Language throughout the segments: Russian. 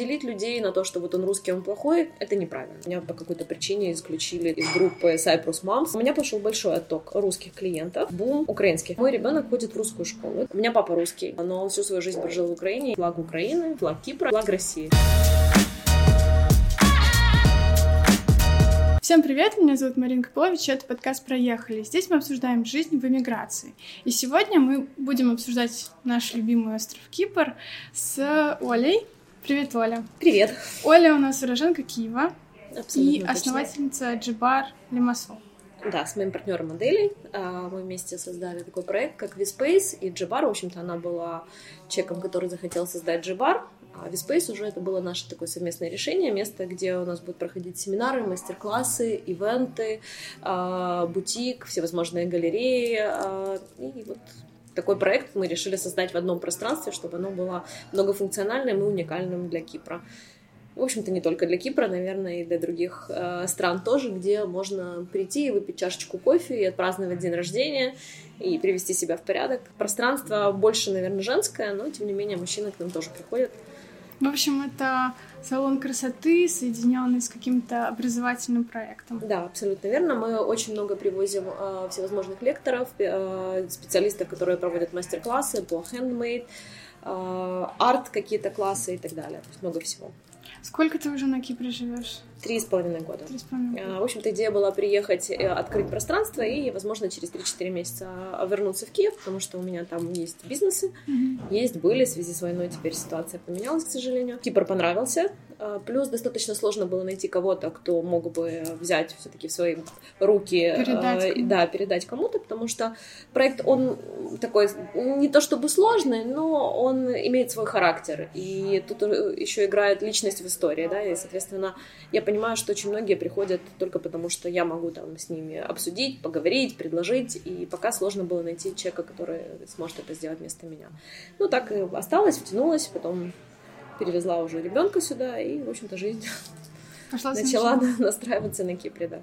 Делить людей на то, что вот он русский, он плохой, это неправильно. Меня по какой-то причине исключили из группы Cyprus Moms. У меня пошел большой отток русских клиентов, бум украинских. Мой ребенок ходит в русскую школу. У меня папа русский, но он всю свою жизнь прожил в Украине. Флаг Украины, флаг Кипра, флаг России. Всем привет, меня зовут Марина Копылович, это подкаст «Проехали». Здесь мы обсуждаем жизнь в эмиграции. И сегодня мы будем обсуждать наш любимый остров Кипр с Олей. Привет, Оля. Привет. Оля у нас уроженка Киева Абсолютно и точно. основательница Джибар Лимассол. Да, с моим партнером моделей а, мы вместе создали такой проект, как Vispace, и Джибар, в общем-то, она была человеком, который захотел создать Джибар, а Vispace уже это было наше такое совместное решение, место, где у нас будут проходить семинары, мастер-классы, ивенты, а, бутик, всевозможные галереи, а, и вот такой проект мы решили создать в одном пространстве, чтобы оно было многофункциональным и уникальным для Кипра. В общем-то, не только для Кипра, наверное, и для других э, стран тоже, где можно прийти и выпить чашечку кофе и отпраздновать день рождения и привести себя в порядок. Пространство больше, наверное, женское, но, тем не менее, мужчины к нам тоже приходят. В общем, это салон красоты, соединенный с каким-то образовательным проектом. Да, абсолютно верно. Мы очень много привозим э, всевозможных лекторов, э, специалистов, которые проводят мастер-классы по handmade, э, арт какие-то классы и так далее. То есть много всего. Сколько ты уже на Кипре живешь? Три с половиной года. Три с половиной Э, года. В общем-то, идея была приехать, э, открыть пространство и, возможно, через 3-4 месяца вернуться в Киев, потому что у меня там есть бизнесы, есть, были, в связи с войной теперь ситуация поменялась, к сожалению. Кипр понравился, плюс достаточно сложно было найти кого-то, кто мог бы взять все-таки в свои руки, э, Передать кому-то. да, передать кому-то, потому что проект, он такой, не то чтобы сложный, но он имеет свой характер, и тут э, еще играет личность в истории, да, и, соответственно, я понимаю, что очень многие приходят только потому, что я могу там с ними обсудить, поговорить, предложить, и пока сложно было найти человека, который сможет это сделать вместо меня. Ну, так и осталось, втянулась, потом перевезла уже ребенка сюда, и, в общем-то, жизнь Пошла начала настраиваться на Кипре, да.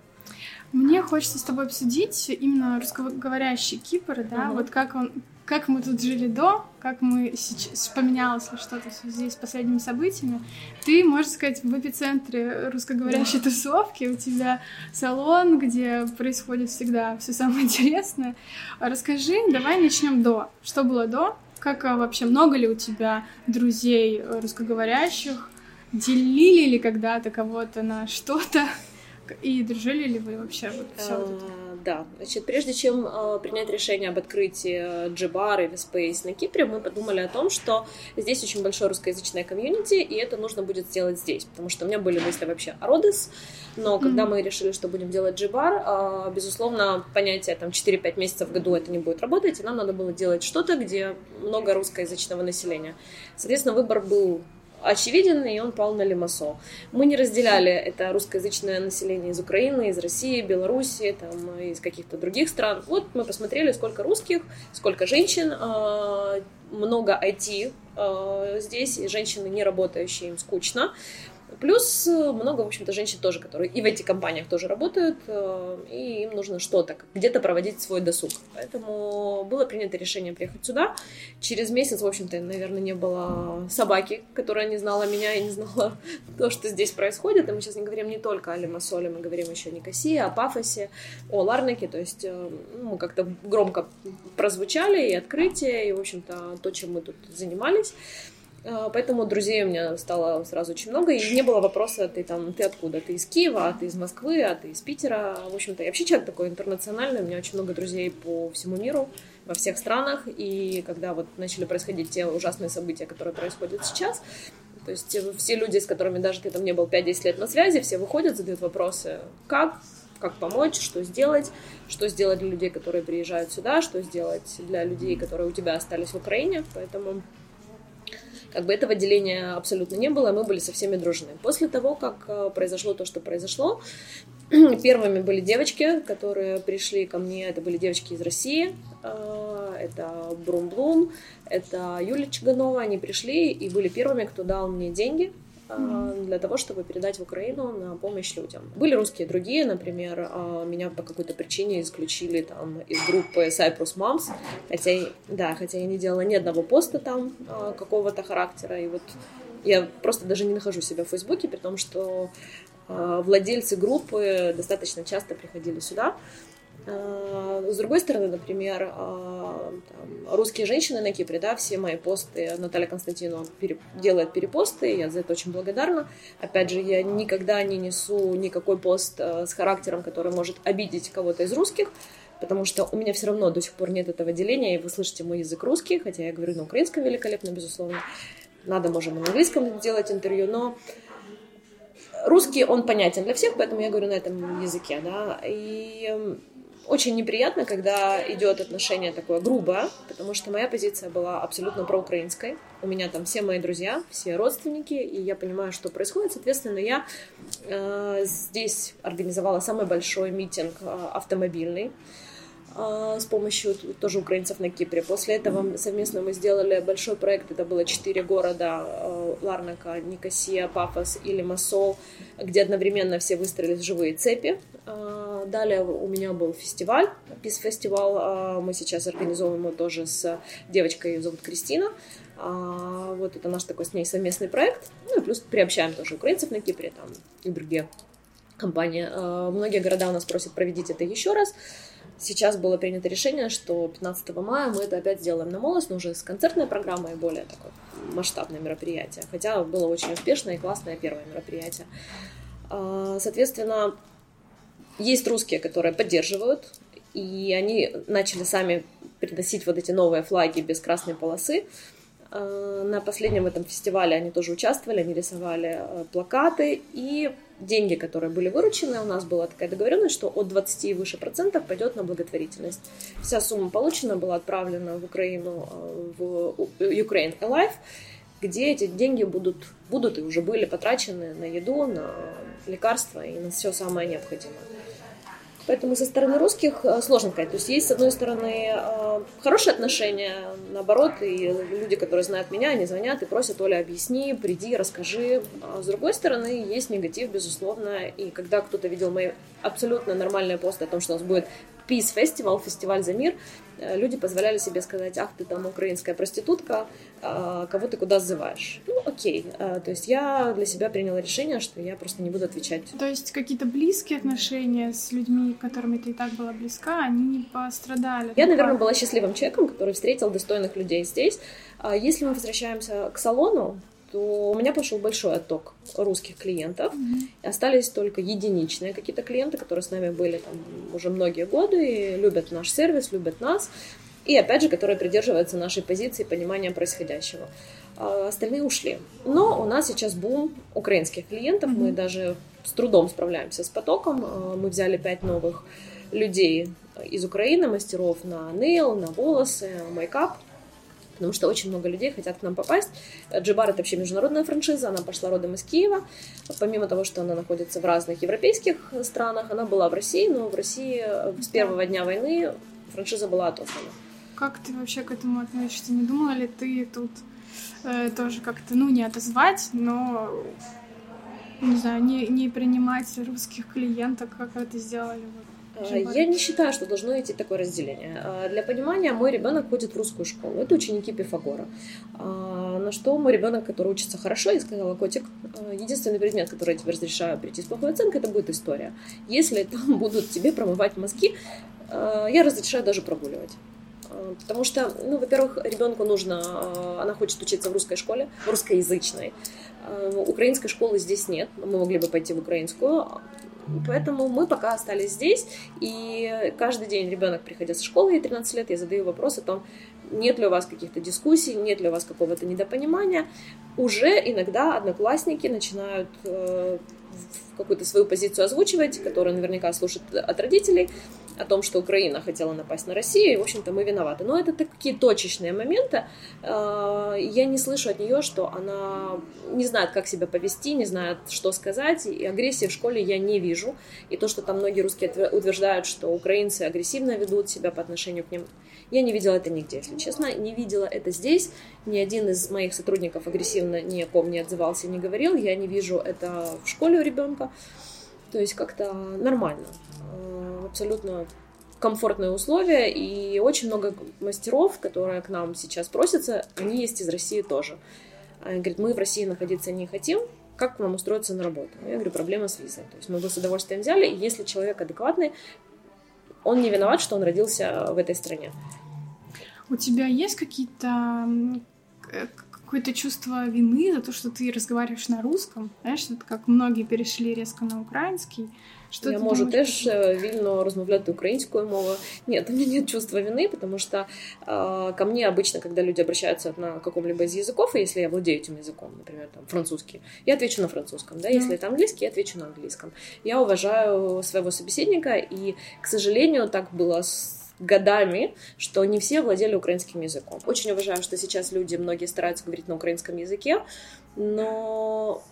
Мне хочется с тобой обсудить именно русскоговорящий Кипр, да, Мгм. вот как он, как мы тут жили до, как мы сейчас поменялось ли что-то в связи с последними событиями. Ты, можно сказать, в эпицентре русскоговорящей тусовки. У тебя салон, где происходит всегда все самое интересное. Расскажи, давай начнем до. Что было до? Как а, вообще много ли у тебя друзей э, русскоговорящих? Делили ли когда-то кого-то на что-то? И дружили ли вы вообще? Вот всё вот это? Да, значит, прежде чем э, принять решение об открытии Джибар или Space на Кипре, мы подумали о том, что здесь очень большое русскоязычное комьюнити, и это нужно будет сделать здесь, потому что у меня были мысли вообще о Родес, но когда Мгм. мы решили, что будем делать Джибар, э, безусловно, понятие там 4-5 месяцев в году это не будет работать, и нам надо было делать что-то, где много русскоязычного населения. Соответственно, выбор был очевиден, и он пал на Лимассол. Мы не разделяли это русскоязычное население из Украины, из России, Белоруссии, там, из каких-то других стран. Вот мы посмотрели, сколько русских, сколько женщин, э, много IT э, здесь, и женщины не работающие, им скучно. Плюс э, много, в общем-то, женщин тоже, которые и в этих компаниях тоже работают, э, и им нужно что-то, где-то проводить свой досуг. Поэтому было принято решение приехать сюда. Через месяц, в общем-то, наверное, не было собаки, которая не знала меня и не знала то, что здесь происходит. И мы сейчас не говорим не только о Лимассоле, мы говорим еще о Никосии, о Пафосе, о Ларнаке. То есть э, ну, мы как-то громко прозвучали и открытие, и, в общем-то, то, чем мы тут занимались. Э, Поэтому друзей у меня стало сразу очень много, и не было вопроса, ты там, ты откуда? Ты из Киева, а ты из Москвы, а ты из Питера. В общем-то, я вообще человек такой интернациональный, у меня очень много друзей по всему миру, во всех странах, и когда вот начали происходить те ужасные события, которые происходят сейчас, то есть все люди, с которыми даже ты там не был 5-10 лет на связи, все выходят, задают вопросы, как, как помочь, что сделать, что сделать для людей, которые приезжают сюда, что сделать для людей, которые у тебя остались в Украине, поэтому как бы этого деления абсолютно не было, мы были со всеми дружны. После того, как э, произошло то, что произошло, первыми были девочки, которые пришли ко мне, это были девочки из России, э, это Брум Блум, это Юлия Чиганова, они пришли и были первыми, кто дал мне деньги для того, чтобы передать в Украину на помощь людям. Были русские другие, например, э, меня по какой-то причине исключили там из группы Cyprus Moms, хотя, да, хотя я не делала ни одного поста там э, какого-то характера, и вот Я просто даже не нахожу себя в Фейсбуке, при том, что владельцы группы достаточно часто приходили сюда. Э, с другой стороны, например, э, там, русские женщины на Кипре, да, все мои посты, Наталья Константинова пере, делает перепосты, я за это очень благодарна. Опять же, я никогда не несу никакой пост э, с характером, который может обидеть кого-то из русских, потому что у меня все равно до сих пор нет этого деления, и вы слышите мой язык русский, хотя я говорю на украинском великолепно, безусловно. Надо, можем на английском сделать интервью, но русский, он понятен для всех, поэтому я говорю на этом языке, да, и очень неприятно, когда идет отношение такое грубое, потому что моя позиция была абсолютно проукраинской. У меня там все мои друзья, все родственники, и я понимаю, что происходит. Соответственно, я э, здесь организовала самый большой митинг э, автомобильный а, с помощью тоже украинцев на Кипре. После этого совместно мы сделали большой проект, это было четыре города, а, Ларнака, Никосия, Пафос и Лимассол, где одновременно все выстроились в живые цепи. А, далее у меня был фестиваль, ПИС-фестиваль, мы сейчас организовываем его тоже с девочкой, ее зовут Кристина. Вот это наш такой с ней совместный проект. Ну и плюс приобщаем тоже украинцев на Кипре, там и другие компании. Многие города у нас просят проведите это еще раз. Сейчас было принято решение, что 15 мая мы это опять сделаем на Молос, но уже с концертной программой и более такое масштабное мероприятие. Хотя было очень успешное и классное первое мероприятие. А, соответственно, есть русские, которые поддерживают, и они начали сами приносить вот эти новые флаги без красной полосы. А, на последнем этом фестивале они тоже участвовали, они рисовали э, плакаты, и деньги, которые были выручены, у нас была такая договоренность, что от 20 и выше процентов пойдет на благотворительность. Вся сумма получена была отправлена в Украину, э, в Ukraine Alive, где эти деньги будут, будут и уже были потрачены на еду, на лекарства и на все самое необходимое. Поэтому со стороны русских э, сложно сказать. То есть есть, с одной стороны, э, хорошие отношения, наоборот, и люди, которые знают меня, они звонят и просят, Оля, объясни, приди, расскажи. А с другой стороны, есть негатив, безусловно, и когда кто-то видел мои абсолютно нормальные посты о том, что у нас будет Peace Festival, фестиваль за мир, э, люди позволяли себе сказать, ах, ты там украинская проститутка, а, кого ты куда сзываешь. Ну, окей. А, то есть я для себя приняла решение, что я просто не буду отвечать. То есть какие-то близкие отношения с людьми, которыми ты и так была близка, они не пострадали? Я, наверное, была счастливым человеком, который встретил достойных людей здесь. А если мы возвращаемся к салону, то у меня пошел большой отток русских клиентов. Mm-hmm. Остались только единичные какие-то клиенты, которые с нами были там уже многие годы, и любят наш сервис, любят нас. И опять же, которые придерживаются нашей позиции понимания происходящего. А остальные ушли. Но у нас сейчас бум украинских клиентов. Mm-hmm. Мы даже с трудом справляемся с потоком. А, мы взяли пять новых людей из Украины, мастеров на нейл, на волосы, мейкап потому что очень много людей хотят к нам попасть. Джибар — это вообще международная франшиза, она пошла родом из Киева. Помимо того, что она находится в разных европейских странах, она была в России, но в России с первого дня войны франшиза была отослана. Как ты вообще к этому относишься? Не думала ли ты тут э, тоже как-то, ну, не отозвать, но, не знаю, не, не принимать русских клиентов, как это сделали? Вот? Я не считаю, что должно идти такое разделение. Э, для понимания, мой ребенок ходит в русскую школу. Это ученики Пифагора. Э, на что мой ребенок, который учится хорошо, я сказала, котик, единственный предмет, который я тебе разрешаю прийти с плохой оценкой, это будет история. Если там будут тебе промывать мозги, я разрешаю даже прогуливать. Потому что, ну, во-первых, ребенку нужно, она хочет учиться в русской школе, в русскоязычной. Украинской школы здесь нет, мы могли бы пойти в украинскую, Поэтому мы пока остались здесь, и каждый день ребенок, приходя со школы, ей 13 лет, я задаю вопрос о том, нет ли у вас каких-то дискуссий, нет ли у вас какого-то недопонимания. Уже иногда одноклассники начинают э, какую-то свою позицию озвучивать, которую наверняка слушают от родителей, о том, что Украина хотела напасть на Россию, и, в общем-то, мы виноваты. Но это такие точечные моменты. Э, я не слышу от нее, что она не знает, как себя повести, не знает, что сказать, и агрессии в школе я не вижу. И то, что там многие русские утверждают, что украинцы агрессивно ведут себя по отношению к ним, я не видела это нигде, если честно. Не видела это здесь. Ни один из моих сотрудников агрессивно ни о ком не отзывался, не говорил. Я не вижу это в школе у ребенка. То есть как-то нормально. Э, абсолютно комфортные условия, и очень много мастеров, которые к нам сейчас просятся, они есть из России тоже. Она говорит, мы в России находиться не хотим, как нам устроиться на работу? Я говорю, проблема с визой. То есть мы бы с удовольствием взяли, если человек адекватный, он не виноват, что он родился в этой стране. У тебя есть какие-то какое-то чувство вины за то, что ты разговариваешь на русском. Знаешь, это как многие перешли резко на украинский. Что я можу теж вільно розмовляти українською мовою. Нет, у меня нет чувства вины, потому что э, ко мне обычно, когда люди обращаются на каком-либо из языков, и если я владею этим языком, например, там, французский, я отвечу на французском, да, если это английский, я отвечу на английском. Я уважаю своего собеседника, и, к сожалению, так было с годами, что не все владели украинским языком. Очень уважаю, что сейчас люди, многие стараются говорить на украинском языке, но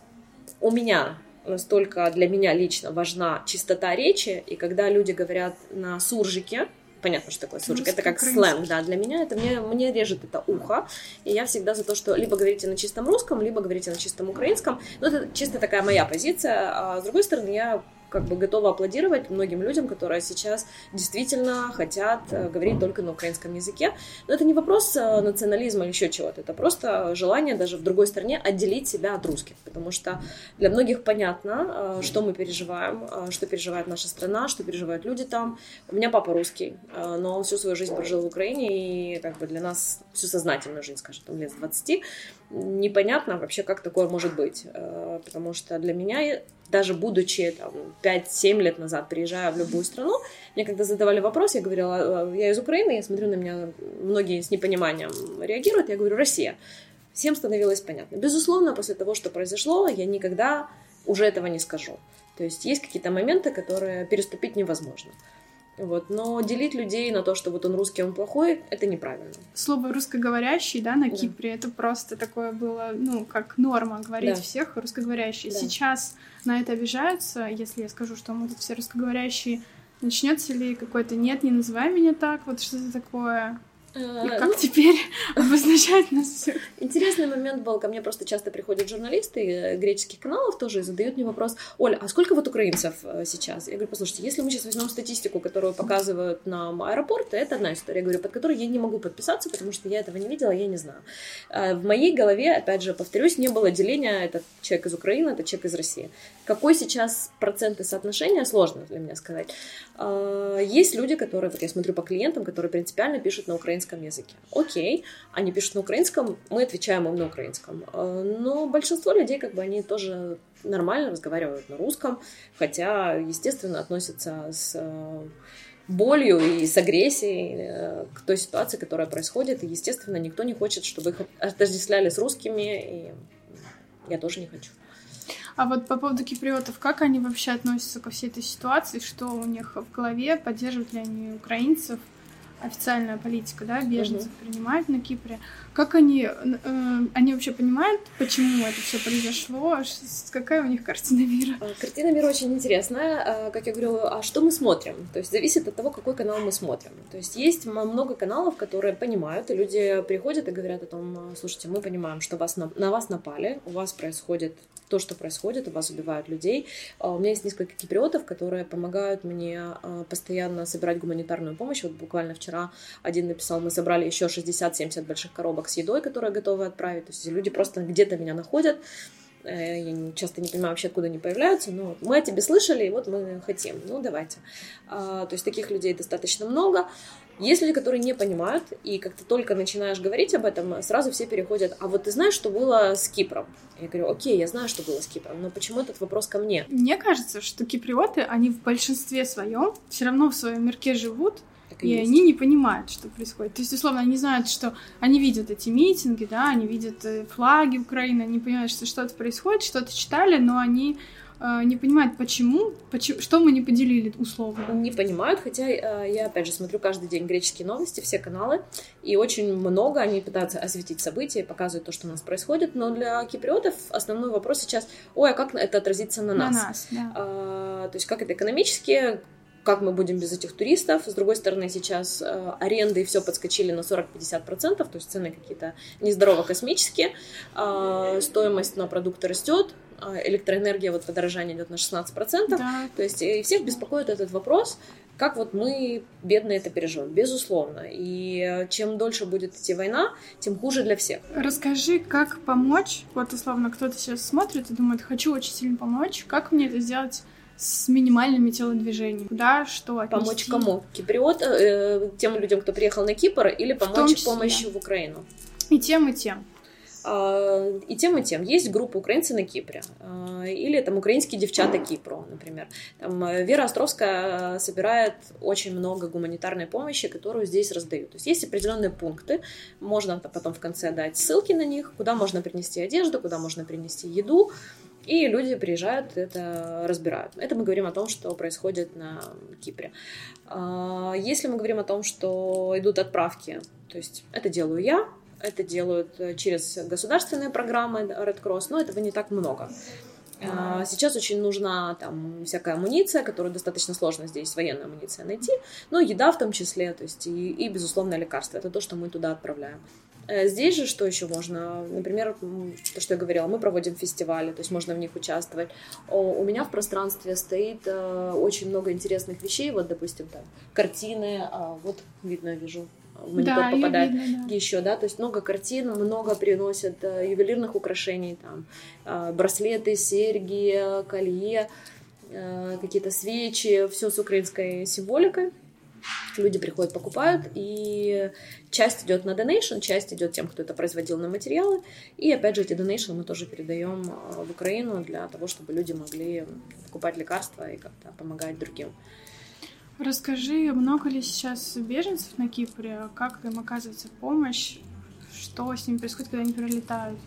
у меня настолько для меня лично важна чистота речи, и когда люди говорят на суржике, понятно, что такое суржик, это как сленг, да, для меня это мне, мне режет это ухо, и я всегда за то, что либо говорите на чистом русском, либо говорите на чистом украинском, но это чисто такая моя позиция, а с другой стороны, я как бы готова аплодировать многим людям, которые сейчас действительно хотят э, говорить только на украинском языке. Но это не вопрос э, национализма или еще чего-то, это просто желание даже в другой стране отделить себя от русских, потому что для многих понятно, э, что мы переживаем, что переживает наша страна, что переживают люди там. У меня папа русский, но он всю свою жизнь прожил в Украине, и как бы для нас всю сознательную жизнь, скажем, там лет с 20, непонятно вообще, как такое может быть, потому что для меня даже будучи там, 5-7 лет назад, приезжая в любую страну, мне когда задавали вопрос, я говорила, «А, я из Украины, я смотрю на меня, многие с непониманием реагируют, я говорю, Россия. Всем становилось понятно. Безусловно, после того, что произошло, я никогда уже этого не скажу. То есть есть какие-то моменты, которые переступить невозможно. Вот. Но делить людей на то, что вот он русский, он плохой, это неправильно. Слово русскоговорящий, да, на да. Кипре, это просто такое было, ну, как норма говорить да. всех русскоговорящие. Да. Сейчас на это обижаются, если я скажу, что мы тут все русскоговорящие. Начнется ли какой-то нет, не называй меня так, вот что-то такое. И э, как ну, теперь обозначать нас всех? Интересный момент был. Ко мне просто часто приходят журналисты э, греческих каналов тоже и задают мне вопрос, Оля, а сколько вот украинцев э, сейчас? Я говорю, послушайте, если мы сейчас возьмем статистику, которую показывают нам аэропорты, это одна история, я говорю, под которой я не могу подписаться, потому что я этого не видела, я не знаю. В моей голове, опять же, повторюсь, не было деления, это человек из Украины, это человек из России. Какой сейчас процент и соотношение, сложно для меня сказать. Есть люди, которые, вот я смотрю по клиентам, которые принципиально пишут на украинском украинском языке. Окей, они пишут на украинском, мы отвечаем им на украинском. Э, но большинство людей, как бы, они тоже нормально разговаривают на русском, хотя, естественно, относятся с э, болью и с агрессией э, к той ситуации, которая происходит. И, естественно, никто не хочет, чтобы их отождествляли с русскими, и я тоже не хочу. А вот по поводу киприотов, как они вообще относятся ко всей этой ситуации? Что у них в голове? Поддерживают ли они украинцев? Официальная политика, да, беженцев угу. принимать на Кипре. Как они, э, они вообще понимают, почему это все произошло? Какая у них картина мира? А, картина мира очень интересная. А, как я говорю, а что мы смотрим? То есть зависит от того, какой канал мы смотрим. То есть есть много каналов, которые понимают, и люди приходят и говорят о том, слушайте, мы понимаем, что вас на, на вас напали, у вас происходит то, что происходит, у вас убивают людей. А, у меня есть несколько киприотов, которые помогают мне а, постоянно собирать гуманитарную помощь. Вот буквально вчера один написал, мы собрали еще 60-70 больших коробок с едой, которые готовы отправить. То есть люди просто где-то меня находят, э, я часто не понимаю вообще, откуда они появляются, но мы о тебе слышали, и вот мы хотим, ну давайте. А, то есть таких людей достаточно много. Есть люди, которые не понимают, и как ты только начинаешь говорить об этом, сразу все переходят, а вот ты знаешь, что было с Кипром? Я говорю, окей, я знаю, что было с Кипром, но почему этот вопрос ко мне? Мне кажется, что киприоты, они в большинстве своем все равно в своем мирке живут, и, и они не понимают, что происходит. То есть, условно, они знают, что они видят эти митинги, да, они видят э, флаги Украины, они понимают, что что-то происходит, что-то читали, но они Э, не понимают, почему, почему, что мы не поделили условно. Не понимают, хотя э, я, опять же, смотрю каждый день греческие новости, все каналы, и очень много они пытаются осветить события, показывают то, что у нас происходит, но для киприотов основной вопрос сейчас, ой, а как это отразится на нас? На нас, да. а, то есть как это экономически, как мы будем без этих туристов. С другой стороны, сейчас э, аренды и все подскочили на 40-50%, то есть цены какие-то нездорово космические, э, стоимость на продукты растет, а, электроэнергия, вот подорожание идет на 16%, Да. то есть и всех беспокоит этот вопрос, как вот мы, бедные, это переживем, безусловно. И э, чем дольше будет идти война, тем хуже для всех. Расскажи, как помочь. Вот, условно, кто-то сейчас смотрит и думает, хочу очень сильно помочь. Как мне это сделать с минимальными телодвижениями? Куда, что отнести? Помочь кому? Киприот, э, тем людям, кто приехал на Кипр, или помочь числе. помощью в Украину? И тем, и тем. А, И тем, и тем. Есть группа «Украинцы на Кипре». а, Или там «Украинские девчата Кипру», например. Там э, Вера Островская собирает очень много гуманитарной помощи, которую здесь раздают. То есть есть определенные пункты, можно потом в конце дать ссылки на них, куда можно принести одежду, куда можно принести еду, и люди приезжают, это разбирают. Это мы говорим о том, что происходит на Кипре. А, Если мы говорим о том, что идут отправки, то есть это делаю я, это делают через государственные программы Red Cross, но этого не так много. А, Сейчас очень нужна там всякая амуниция, которую достаточно сложно здесь военная амуниция найти, но еда в том числе, то есть и, и безусловно лекарства. Это то, что мы туда отправляем. Э, Здесь же что еще можно? Например, то, что я говорила, мы проводим фестивали, то есть можно в них участвовать. У меня в пространстве стоит э, очень много интересных вещей, вот, допустим, там картины, а, вот видно, вижу, в монитор да, попадает видно, да. еще, да, то есть много картин, много приносят э, ювелирных украшений, там, э, браслеты, серьги, колье, э, какие-то свечи, все с украинской символикой. Люди приходят, покупают, и часть идет на донейшн, часть идет тем, кто это производил на материалы, и опять же эти донейшны мы тоже передаем в Украину для того, чтобы люди могли покупать лекарства и как-то помогать другим. Расскажи, много ли сейчас беженцев на Кипре? Как им оказывается помощь? Что с ними происходит, когда они прилетают?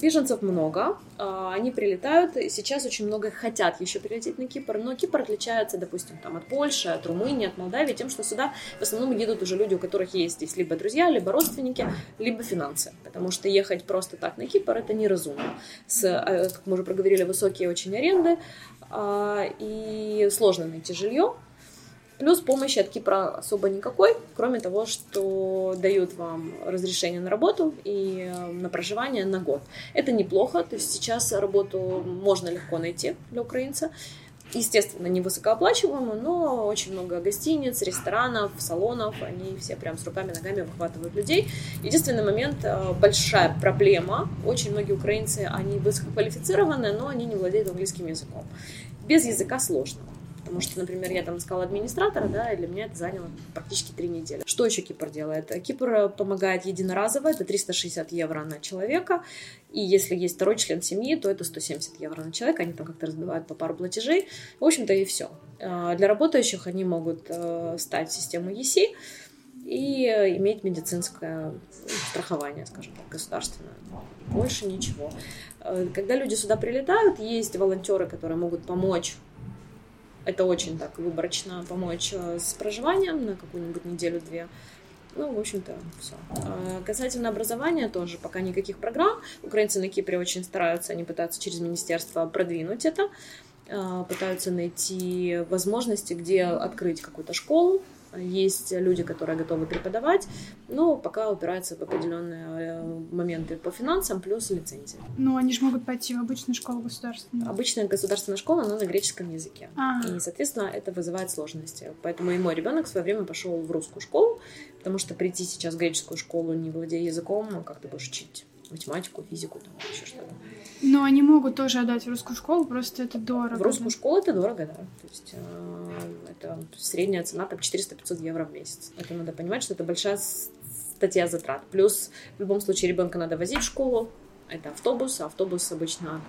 Беженцев много, а, они прилетают, и сейчас очень много хотят еще прилететь на Кипр, но Кипр отличается, допустим, там, от Польши, от Румынии, от Молдавии тем, что сюда в основном едут уже люди, у которых есть здесь либо друзья, либо родственники, либо финансы, потому что ехать просто так на Кипр это неразумно. С, э, как мы уже проговорили, высокие очень аренды, а, и сложно найти жилье, Плюс помощи от Кипра особо никакой, кроме того, что дают вам разрешение на работу и э, на проживание на год. Это неплохо, то есть сейчас работу можно легко найти для украинца. Естественно, не высокооплачиваемую, но очень много гостиниц, ресторанов, салонов, они все прям с руками, ногами выхватывают людей. Единственный момент, э, большая проблема, очень многие украинцы, они высококвалифицированные, но они не владеют английским языком. Без языка сложно. Потому что, например, я там искала администратора, да, и для меня это заняло практически три недели. Что еще Кипр делает? Кипр э, помогает единоразово, это 360 евро на человека, и если есть второй член семьи, то это 170 евро на человека, они там как-то разбивают по пару платежей. В общем-то и все. Для работающих они могут э, стать систему ЕСИ и э, иметь медицинское страхование, скажем так, государственное. Больше ничего. Э, Когда люди сюда прилетают, есть волонтеры, которые могут помочь это очень так выборочно помочь э, с проживанием на какую-нибудь неделю-две. Ну, в общем-то, все. Касательно образования тоже пока никаких программ. Украинцы на Кипре очень стараются, они пытаются через министерство продвинуть это, э, пытаются найти возможности, где открыть какую-то школу. Есть люди, которые готовы преподавать, но пока упираются в определенные э, моменты по финансам плюс лицензии. Ну, они же могут пойти в обычную школу государственную. Обычная государственная школа, но на греческом языке. А, И, соответственно, это вызывает сложности. Поэтому и мой ребенок в свое время пошел в русскую школу, потому что прийти сейчас в греческую школу, не владея языком, ну, как ты будешь учить математику, физику, там, еще что-то. Но они могут тоже отдать в русскую школу, просто это дорого. В русскую да. школу это дорого, да. То есть э, это средняя цена там 400-500 евро в месяц. Это надо понимать, что это большая статья затрат. Плюс в любом случае ребенка надо возить в школу. Это автобус, а автобус обычно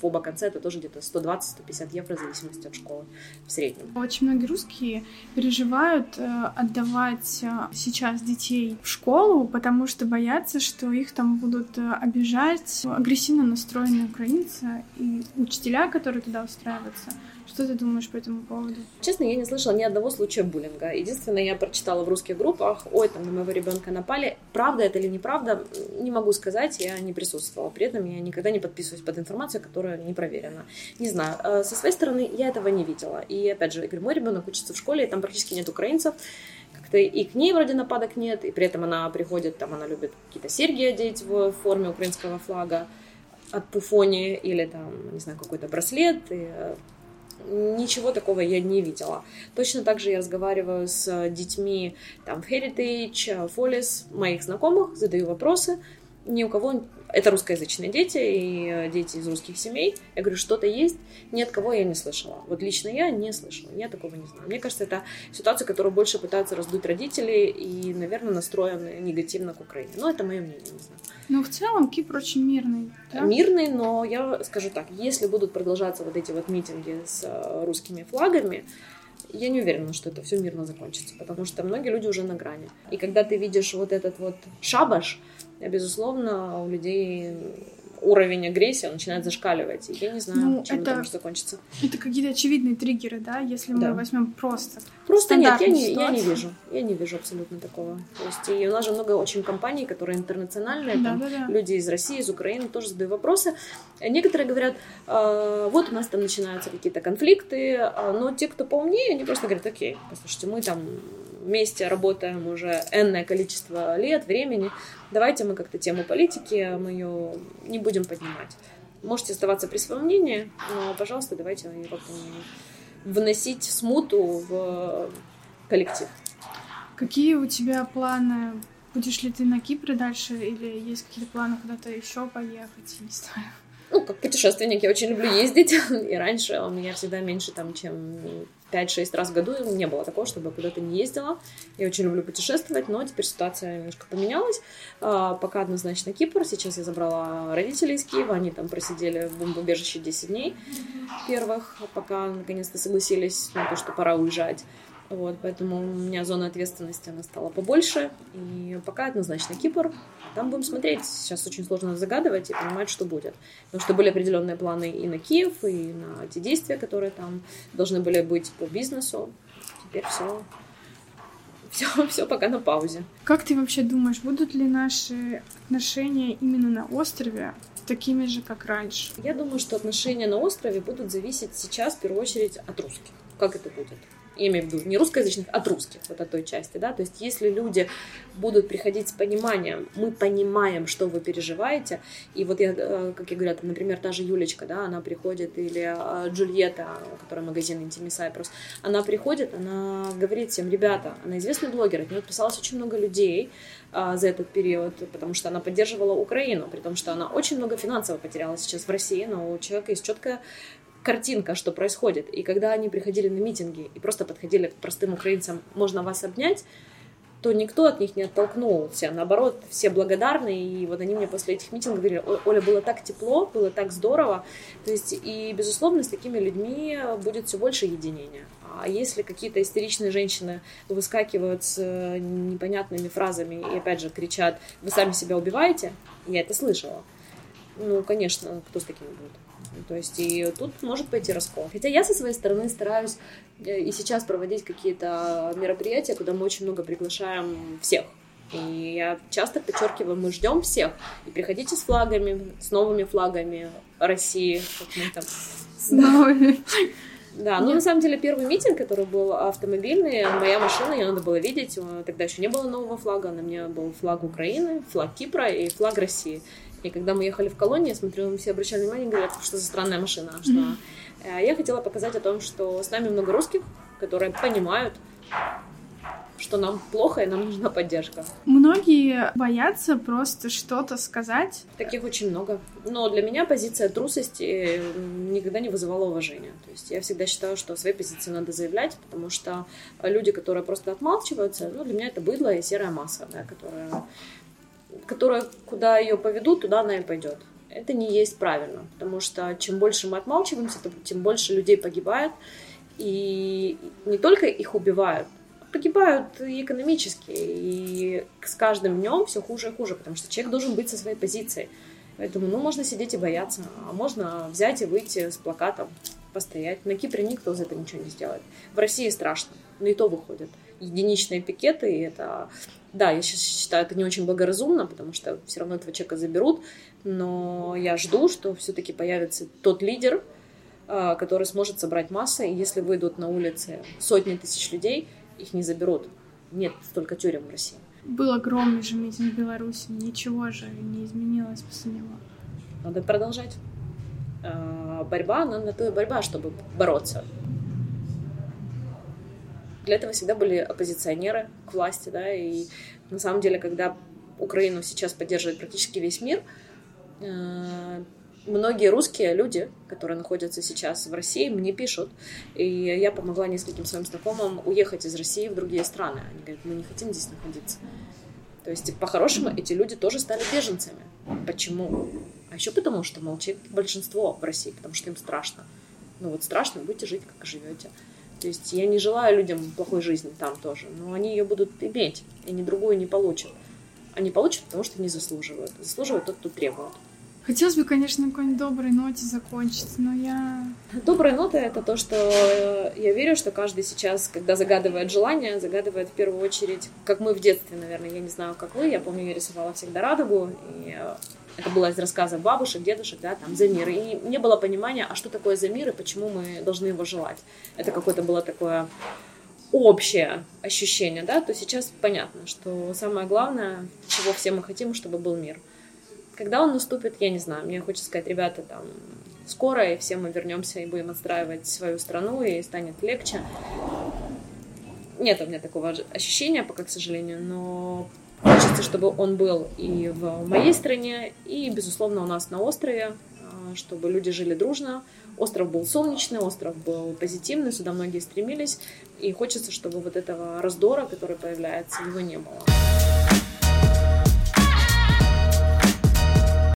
в оба конца это тоже где-то 120-150 евро в зависимости от школы в среднем. Очень многие русские переживают э, отдавать э, сейчас детей в школу, потому что боятся, что их там будут э, обижать агрессивно настроенные украинцы и учителя, которые туда устраиваются. Что ты думаешь по этому поводу? Честно, я не слышала ни одного случая буллинга. Единственное, я прочитала в русских группах, ой, там на моего ребенка напали. Правда это или неправда, не могу сказать, я не присутствовала. При этом я никогда не подписываюсь под информацию, которая не проверена. Не знаю, э, со своей стороны я этого не видела. И опять же, я говорю, мой ребенок учится в школе, и там практически нет украинцев. Как-то и к ней вроде нападок нет, и при этом она приходит, там она любит какие-то серьги одеть в форме украинского флага. от пуфони или там, не знаю, какой-то браслет. И, ничего такого я не видела. Точно так же я разговариваю с детьми там в Heritage, Фолис, моих знакомых, задаю вопросы. Ни у кого это русскоязычные дети и э, дети из русских семей. Я говорю, что-то есть, ни от кого я не слышала. Вот лично я не слышала, я такого не знаю. Мне кажется, это ситуация, которую больше пытаются раздуть родители и, наверное, настроены негативно к Украине. Но это мое мнение, не знаю. Ну, в целом, Кипр очень мирный. Да? Мирный, но я скажу так, если будут продолжаться вот эти вот митинги с э, русскими флагами, я не уверена, что это все мирно закончится, потому что многие люди уже на грани. И когда ты видишь вот этот вот шабаш, безусловно, у людей уровень агрессии начинает зашкаливать. И я не знаю, ну, чем это, это может закончиться. Это какие-то очевидные триггеры, да, если да. мы возьмем просто. Просто нет, я не, я не вижу. Я не вижу абсолютно такого. То есть и у нас же много очень компаний, которые интернациональные, да, там, да, да. люди из России, из Украины тоже задают вопросы. Некоторые говорят, э, вот у нас там начинаются какие-то конфликты, а, но те, кто поумнее, они просто говорят, окей, послушайте, мы там вместе работаем уже энное количество лет, времени, давайте мы как-то тему политики, мы ее не будем поднимать. Можете оставаться при своем мнении, но, пожалуйста, давайте как-то вносить смуту в коллектив. Какие у тебя планы? Будешь ли ты на Кипре дальше или есть какие-то планы куда-то еще поехать? Не знаю ну, как путешественник, я очень люблю ездить, и раньше у меня всегда меньше, там, чем 5-6 раз в году не было такого, чтобы я куда-то не ездила. Я очень люблю путешествовать, но теперь ситуация немножко поменялась. А, пока однозначно Кипр. Сейчас я забрала родителей из Киева, они там просидели в бомбоубежище 10 дней первых, пока наконец-то согласились на то, что пора уезжать. Вот, поэтому у меня зона ответственности она стала побольше. И пока однозначно Кипр. Там будем смотреть. Сейчас очень сложно загадывать и понимать, что будет. Потому что были определенные планы и на Киев, и на те действия, которые там должны были быть по бизнесу. Теперь все все, все пока на паузе. Как ты вообще думаешь, будут ли наши отношения именно на острове такими же, как раньше? Я думаю, что отношения на острове будут зависеть сейчас в первую очередь от русских. Как это будет? Я имею в виду не русскоязычных, а от русских, вот от той части, да, то есть если люди будут приходить с пониманием, мы понимаем, что вы переживаете, и вот я, э, как я говорю, например, та же Юлечка, да, она приходит, или э, Джульетта, которая магазин Intimi Cyprus, она приходит, она говорит всем, ребята, она известный блогер, от нее подписалось очень много людей, а, за этот период, потому что она поддерживала Украину, при том, что она очень много финансово потеряла сейчас в России, но у человека есть четкая картинка, что происходит. И когда они приходили на митинги и просто подходили к простым украинцам, можно вас обнять, то никто от них не оттолкнулся. Наоборот, все благодарны. И вот они мне после этих митингов говорили, Оля, было так тепло, было так здорово. То есть, и, безусловно, с такими людьми будет все больше единения. А если какие-то истеричные женщины выскакивают с э, непонятными фразами и, опять же, кричат, вы сами себя убиваете, я это слышала. Ну, конечно, кто с такими будет? То есть и тут может пойти раскол. Хотя я со своей стороны стараюсь э, и сейчас проводить какие-то мероприятия, куда мы очень много приглашаем всех. И я часто подчеркиваю, мы ждем всех. И приходите с флагами, с новыми флагами России. Как мы там. С новыми. Да, ну на самом деле первый митинг, который был автомобильный, моя машина, ее надо было видеть, тогда еще не было нового флага, на мне был флаг Украины, флаг Кипра и флаг России. И когда мы ехали в колонии, я смотрю, все обращали внимание, говорят, что за странная машина. Что... Mm-hmm. Я хотела показать о том, что с нами много русских, которые понимают, что нам плохо и нам нужна поддержка. Многие боятся просто что-то сказать. Таких очень много. Но для меня позиция трусости никогда не вызывала уважения. То есть я всегда считаю, что свои позиции надо заявлять, потому что люди, которые просто отмалчиваются, ну, для меня это быдло и серая масса, да, которая которая, куда ее поведут, туда она и пойдет. Это не есть правильно, потому что чем больше мы отмалчиваемся, тем больше людей погибает, и не только их убивают, погибают и экономически, и с каждым днем все хуже и хуже, потому что человек должен быть со своей позицией. Поэтому, ну, можно сидеть и бояться, а можно взять и выйти с плакатом, постоять. На Кипре никто за это ничего не сделает. В России страшно, но и то выходят. Единичные пикеты, и это да, я сейчас считаю это не очень благоразумно, потому что все равно этого человека заберут, но я жду, что все-таки появится тот лидер, а, который сможет собрать массы, и если выйдут на улицы сотни тысяч людей, их не заберут. Нет столько тюрем в России. Был огромный же митинг в Беларуси, ничего же не изменилось после него. надо продолжать. А, борьба, она на то и борьба, чтобы бороться. Для этого всегда были оппозиционеры к власти, да, и на самом деле, когда Украину сейчас поддерживает практически весь мир, а, многие русские люди, которые находятся сейчас в России, мне пишут, и я помогла нескольким своим знакомым уехать из России в другие страны. Они говорят, мы не хотим здесь находиться. То есть, по-хорошему, эти люди тоже стали беженцами. Почему? А еще потому, что молчит большинство в России, потому что им страшно. Ну вот страшно, будете жить, как живете. То есть я не желаю людям плохой жизни там тоже, но они ее будут иметь, и ни другую не получат. Они получат, потому что не заслуживают. Заслуживает тот, кто требует. Хотелось бы, конечно, на какой-нибудь доброй ноте закончить, но я... Добрая нота — это то, что я верю, что каждый сейчас, когда загадывает желание, загадывает в первую очередь, как мы в детстве, наверное, я не знаю, как вы, я помню, я рисовала всегда радугу, и это было из рассказа бабушек, дедушек, да, там, за мир. И не было понимания, а что такое за мир и почему мы должны его желать. Это какое-то было такое общее ощущение, да, то сейчас понятно, что самое главное, чего все мы хотим, чтобы был мир. Когда он наступит, я не знаю. Мне хочется сказать, ребята, там, скоро, и все мы вернемся и будем отстраивать свою страну, и станет легче. Нет у меня такого ощущения пока, к сожалению, но хочется, чтобы он был и в моей стране, и, безусловно, у нас на острове, а, чтобы люди жили дружно. Остров был солнечный, остров был позитивный, сюда многие стремились, и хочется, чтобы вот этого раздора, который появляется, его не было.